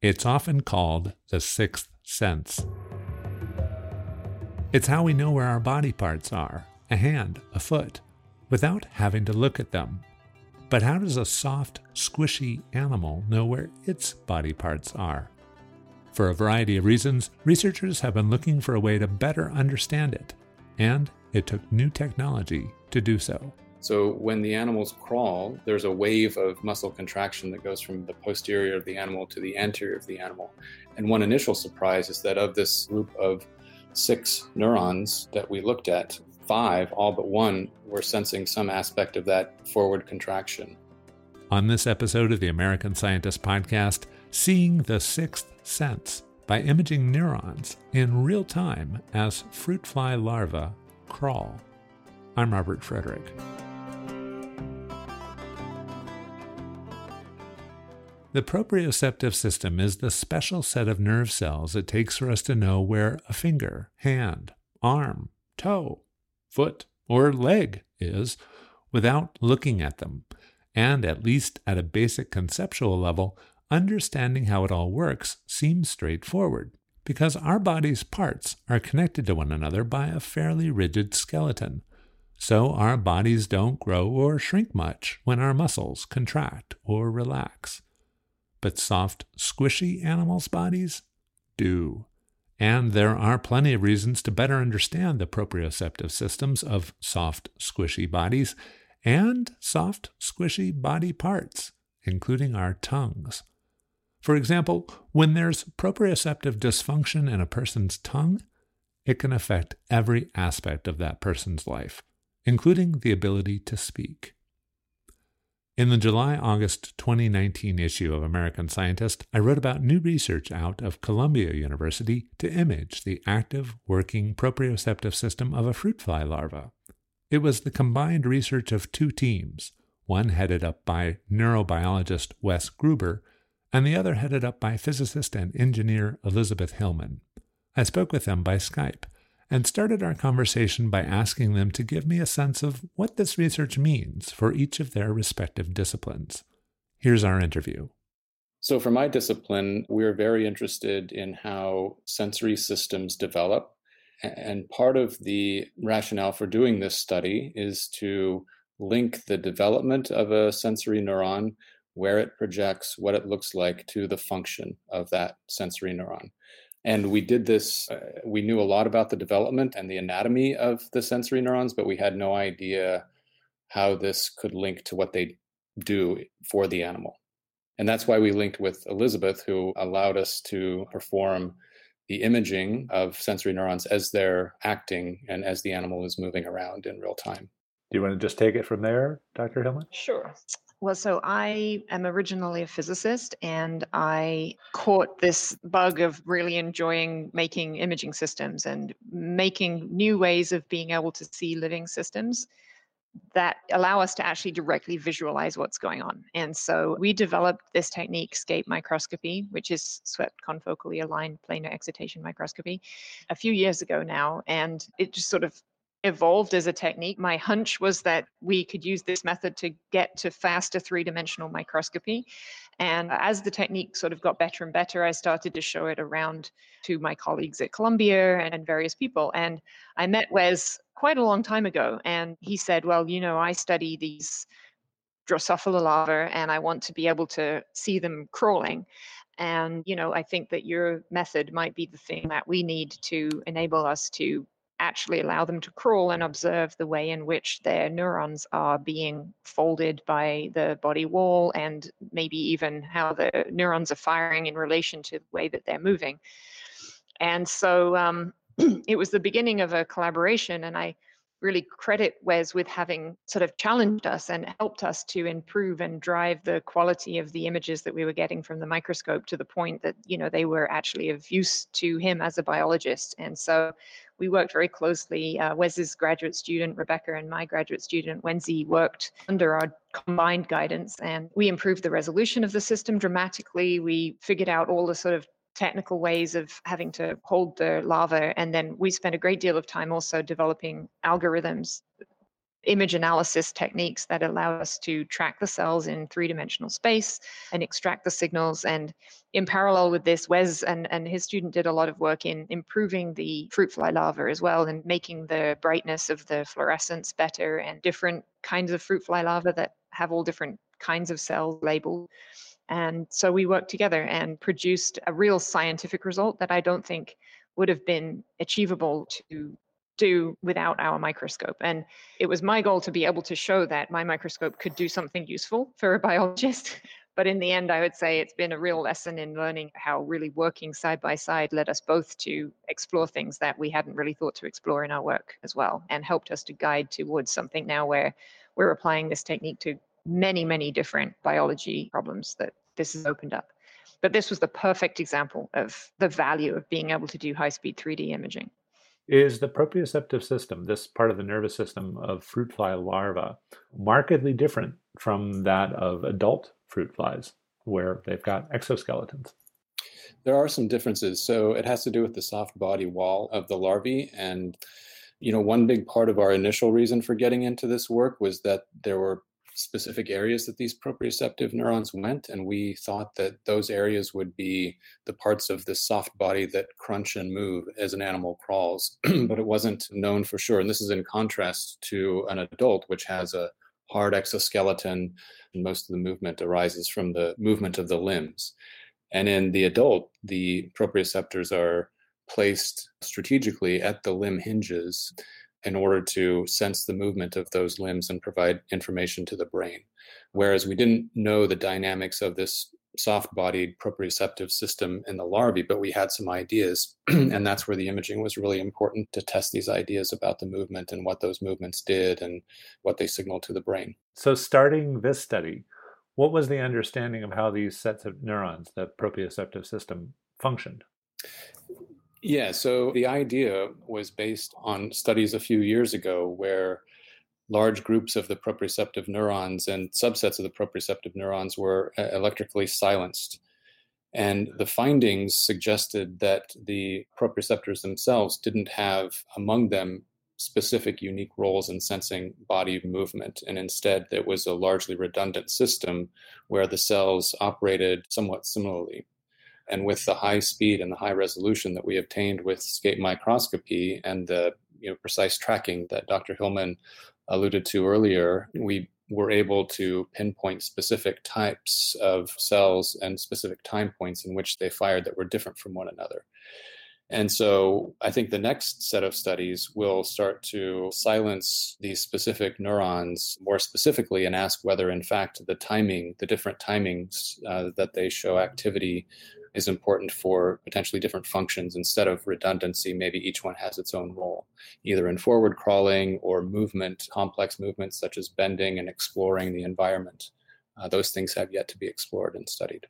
It's often called the sixth sense. It's how we know where our body parts are a hand, a foot without having to look at them. But how does a soft, squishy animal know where its body parts are? For a variety of reasons, researchers have been looking for a way to better understand it, and it took new technology to do so. So, when the animals crawl, there's a wave of muscle contraction that goes from the posterior of the animal to the anterior of the animal. And one initial surprise is that of this group of six neurons that we looked at, five, all but one, were sensing some aspect of that forward contraction. On this episode of the American Scientist Podcast, Seeing the Sixth Sense by imaging neurons in real time as fruit fly larvae crawl. I'm Robert Frederick. The proprioceptive system is the special set of nerve cells it takes for us to know where a finger, hand, arm, toe, foot, or leg is without looking at them, and at least at a basic conceptual level, understanding how it all works seems straightforward because our body's parts are connected to one another by a fairly rigid skeleton. So our bodies don't grow or shrink much when our muscles contract or relax. But soft, squishy animals' bodies do. And there are plenty of reasons to better understand the proprioceptive systems of soft, squishy bodies and soft, squishy body parts, including our tongues. For example, when there's proprioceptive dysfunction in a person's tongue, it can affect every aspect of that person's life, including the ability to speak. In the July August 2019 issue of American Scientist, I wrote about new research out of Columbia University to image the active, working proprioceptive system of a fruit fly larva. It was the combined research of two teams, one headed up by neurobiologist Wes Grueber, and the other headed up by physicist and engineer Elizabeth Hillman. I spoke with them by Skype and started our conversation by asking them to give me a sense of what this research means for each of their respective disciplines. Here's our interview. So, for my discipline, we're very interested in how sensory systems develop. And part of the rationale for doing this study is to link the development of a sensory neuron, where it projects, what it looks like, to the function of that sensory neuron. And we did this, uh, we knew a lot about the development and the anatomy of the sensory neurons, but we had no idea how this could link to what they do for the animal. And that's why we linked with Elizabeth, who allowed us to perform the imaging of sensory neurons as they're acting and as the animal is moving around in real time. Do you want to just take it from there, Dr. Hillman? Sure. Well, so I am originally a physicist and I caught this bug of really enjoying making imaging systems and making new ways of being able to see living systems that allow us to actually directly visualize what's going on. And so we developed this technique, SCAPE microscopy, which is swept confocally aligned planar excitation microscopy, a few years ago now. And it just sort of evolved as a technique. My hunch was that we could use this method to get to faster three dimensional microscopy. And as the technique sort of got better and better, I started to show it around to my colleagues at Columbia and various people. And I met Wes quite a long time ago, and he said, Well, you know, I study these Drosophila larvae and I want to be able to see them crawling. And, you know, I think that your method might be the thing that we need to enable us to actually allow them to crawl and observe the way in which their neurons are being folded by the body wall and maybe even how the neurons are firing in relation to the way that they're moving. And so um, it was the beginning of a collaboration, and I really credit Wes with having sort of challenged us and helped us to improve and drive the quality of the images that we were getting from the microscope to the point that you know they were actually of use to him as a biologist and so we worked very closely uh, wes's graduate student rebecca and my graduate student wenzi worked under our combined guidance and we improved the resolution of the system dramatically we figured out all the sort of technical ways of having to hold the larva. And then we spent a great deal of time also developing algorithms image analysis techniques that allow us to track the cells in three dimensional space and extract the signals. And in parallel with this, Wes and, and his student did a lot of work in improving the fruit fly larva as well and making the brightness of the fluorescence better and different kinds of fruit fly larvae that have all different kinds of cells labeled. And so we worked together and produced a real scientific result that I don't think would have been achievable to do without our microscope. And it was my goal to be able to show that my microscope could do something useful for a biologist. But in the end, I would say it's been a real lesson in learning how really working side by side led us both to explore things that we hadn't really thought to explore in our work as well, and helped us to guide towards something now where we're applying this technique to many, many different biology problems that this has opened up. But this was the perfect example of the value of being able to do high speed 3D imaging. Is the proprioceptive system, this part of the nervous system of fruit fly larvae, markedly different from that of adult fruit flies, where they've got exoskeletons? There are some differences. So it has to do with the soft body wall of the larvae. And, you know, one big part of our initial reason for getting into this work was that there were specific areas that these proprioceptive neurons went, and we thought that those areas would be the parts of the soft body that crunch and move as an animal crawls, but it wasn't known for sure. And this is in contrast to an adult, which has a hard exoskeleton, and most of the movement arises from the movement of the limbs. And in the adult, the proprioceptors are placed strategically at the limb hinges in order to sense the movement of those limbs and provide information to the brain. Whereas we didn't know the dynamics of this soft bodied proprioceptive system in the larvae, but we had some ideas. and that's where the imaging was really important to test these ideas about the movement and what those movements did and what they signaled to the brain. So, starting this study, what was the understanding of how these sets of neurons, the proprioceptive system, functioned? Yeah, so the idea was based on studies a few years ago where large groups of the proprioceptive neurons and subsets of the proprioceptive neurons were uh, electrically silenced. And the findings suggested that the proprioceptors themselves didn't have among them specific unique roles in sensing body movement. And instead, it was a largely redundant system where the cells operated somewhat similarly. And with the high speed and the high resolution that we obtained with SCAPE microscopy and the you know, precise tracking that Dr. Hillman alluded to earlier, we were able to pinpoint specific types of cells and specific time points in which they fired that were different from one another. And so I think the next set of studies will start to silence these specific neurons more specifically and ask whether, in fact, the timing, the different timings uh, that they show activity is important for potentially different functions instead of redundancy. Maybe each one has its own role, either in forward crawling or movement, complex movements such as bending and exploring the environment. Uh, those things have yet to be explored and studied.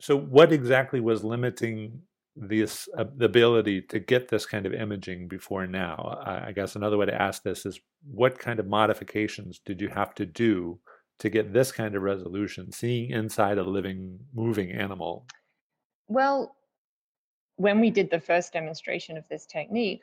So, what exactly was limiting this uh, the ability to get this kind of imaging before now? I, I guess another way to ask this is, what kind of modifications did you have to do to get this kind of resolution, seeing inside a living, moving animal well, when we did the first demonstration of this technique,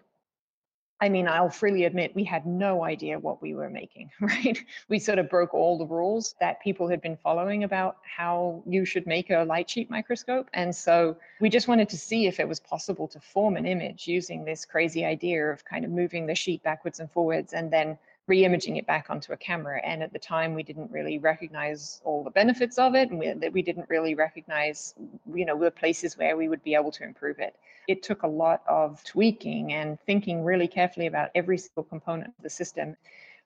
I mean, I'll freely admit we had no idea what we were making, right? We sort of broke all the rules that people had been following about how you should make a light sheet microscope. And so we just wanted to see if it was possible to form an image using this crazy idea of kind of moving the sheet backwards and forwards and then re-imaging it back onto a camera and at the time we didn't really recognize all the benefits of it and we, we didn't really recognize you know the places where we would be able to improve it. It took a lot of tweaking and thinking really carefully about every single component of the system.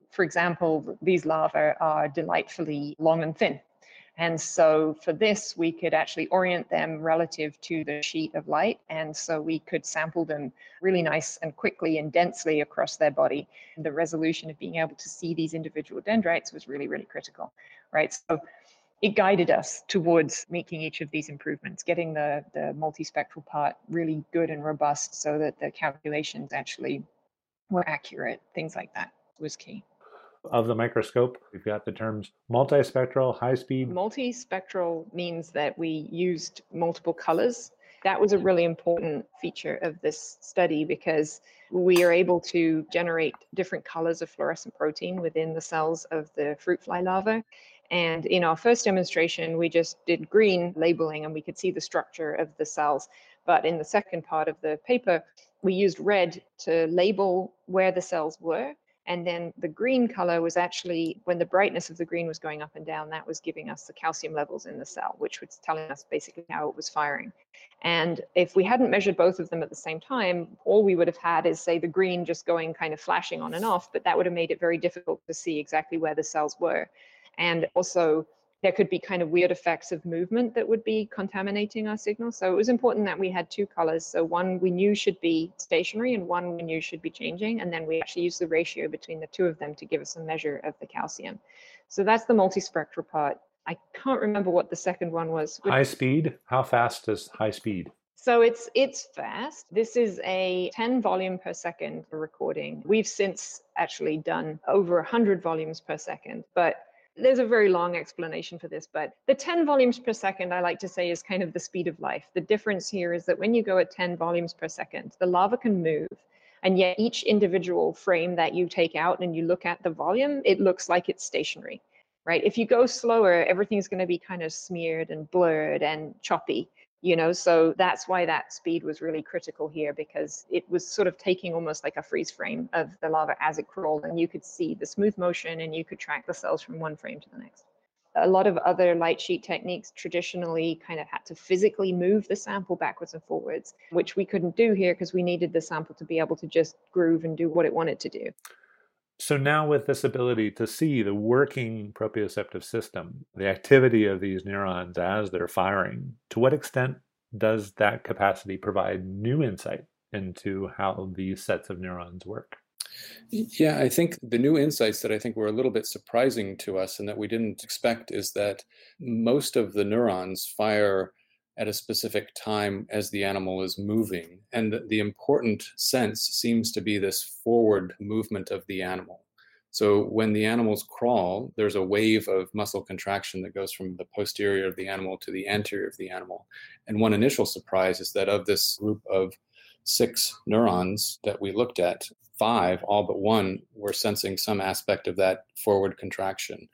For example these larvae are delightfully long and thin and so for this, we could actually orient them relative to the sheet of light. And so we could sample them really nice and quickly and densely across their body. And the resolution of being able to see these individual dendrites was really, really critical, right? So it guided us towards making each of these improvements, getting the, the multispectral part really good and robust so that the calculations actually were accurate. Things like that was key of the microscope. We've got the terms multispectral, high speed. Multispectral means that we used multiple colors that was a really important feature of this study because we are able to generate different colors of fluorescent protein within the cells of the fruit fly larva. And in our first demonstration, we just did green labeling and we could see the structure of the cells. But in the second part of the paper, we used red to label where the cells were and then the green color was actually when the brightness of the green was going up and down, that was giving us the calcium levels in the cell, which was telling us basically how it was firing. And if we hadn't measured both of them at the same time, all we would have had is, say, the green just going kind of flashing on and off, but that would have made it very difficult to see exactly where the cells were. And also, there could be kind of weird effects of movement that would be contaminating our signal. So it was important that we had two colors. So one we knew should be stationary and one we knew should be changing. And then we actually used the ratio between the two of them to give us a measure of the calcium. So that's the multispectral part. I can't remember what the second one was. High speed? How fast is high speed? So it's it's fast. This is a 10 volume per second recording. We've since actually done over 100 volumes per second, but there's a very long explanation for this, but the 10 volumes per second, I like to say, is kind of the speed of life. The difference here is that when you go at 10 volumes per second, the larva can move. And yet, each individual frame that you take out and you look at the volume, it looks like it's stationary, right? If you go slower, everything's going to be kind of smeared and blurred and choppy you know so that's why that speed was really critical here because it was sort of taking almost like a freeze frame of the larva as it crawled and you could see the smooth motion and you could track the cells from one frame to the next. A lot of other light sheet techniques traditionally kind of had to physically move the sample backwards and forwards which we couldn't do here because we needed the sample to be able to just groove and do what it wanted to do so now with this ability to see the working proprioceptive system, the activity of these neurons as they're firing, to what extent does that capacity provide new insight into how these sets of neurons work? Yeah, I think the new insights that I think were a little bit surprising to us and that we didn't expect is that most of the neurons fire at a specific time as the animal is moving. And the important sense seems to be this forward movement of the animal. So when the animals crawl, there's a wave of muscle contraction that goes from the posterior of the animal to the anterior of the animal. And one initial surprise is that of this group of six neurons that we looked at, five, all but one, were sensing some aspect of that forward contraction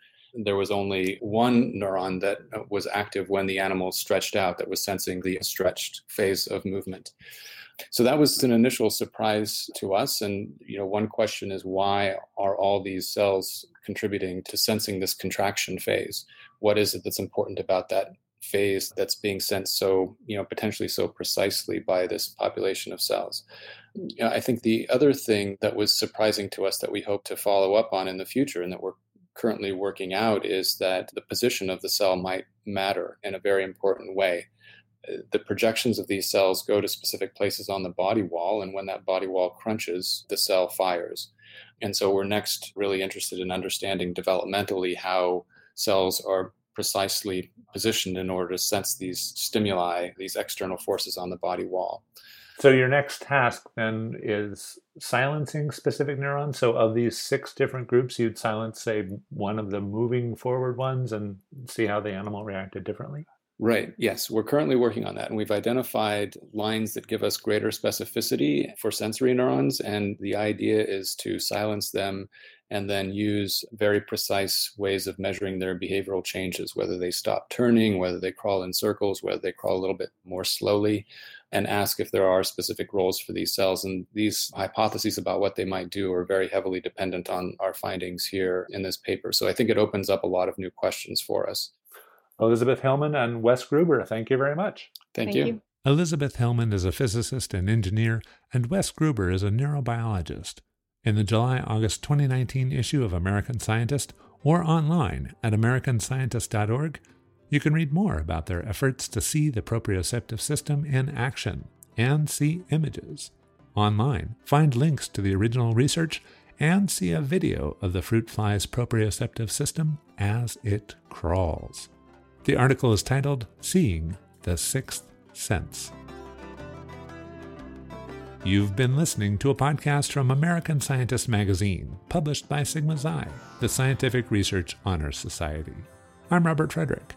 there was only one neuron that uh, was active when the animal stretched out, that was sensing the stretched phase of movement. So that was an initial surprise to us. And you know, one question is why are all these cells contributing to sensing this contraction phase? What is it that's important about that phase that's being sensed so you know potentially so precisely by this population of cells i think the other thing that was surprising to us that we hope to follow up on in the future and that we're currently working out is that the position of the cell might matter in a very important way. Uh, the projections of these cells go to specific places on the body wall, and when that body wall crunches, the cell fires. And so we're next really interested in understanding developmentally how cells are precisely positioned in order to sense these stimuli, these external forces on the body wall. So your next task then is silencing specific neurons. So of these six different groups, you'd silence, say, one of the moving forward ones and see how the animal reacted differently? Right. Yes. We're currently working on that. And we've identified lines that give us greater specificity for sensory neurons. And the idea is to silence them and then use very precise ways of measuring their behavioral changes, whether they stop turning, whether they crawl in circles, whether they crawl a little bit more slowly, and ask if there are specific roles for these cells. And these hypotheses about what they might do are very heavily dependent on our findings here in this paper. So I think it opens up a lot of new questions for us. Elizabeth Hillman and Wes Grueber, thank you very much. Thank, thank you. you. Elizabeth Hillman is a physicist and engineer, and Wes Grueber is a neurobiologist. In the July August 2019 issue of American Scientist or online at americanscientist.org, you can read more about their efforts to see the proprioceptive system in action and see images. Online, find links to the original research and see a video of the fruit fly's proprioceptive system as it crawls. The article is titled Seeing the Sixth Sense. You've been listening to a podcast from American Scientist Magazine, published by Sigma Xi, the Scientific Research Honor Society. I'm Robert Frederick.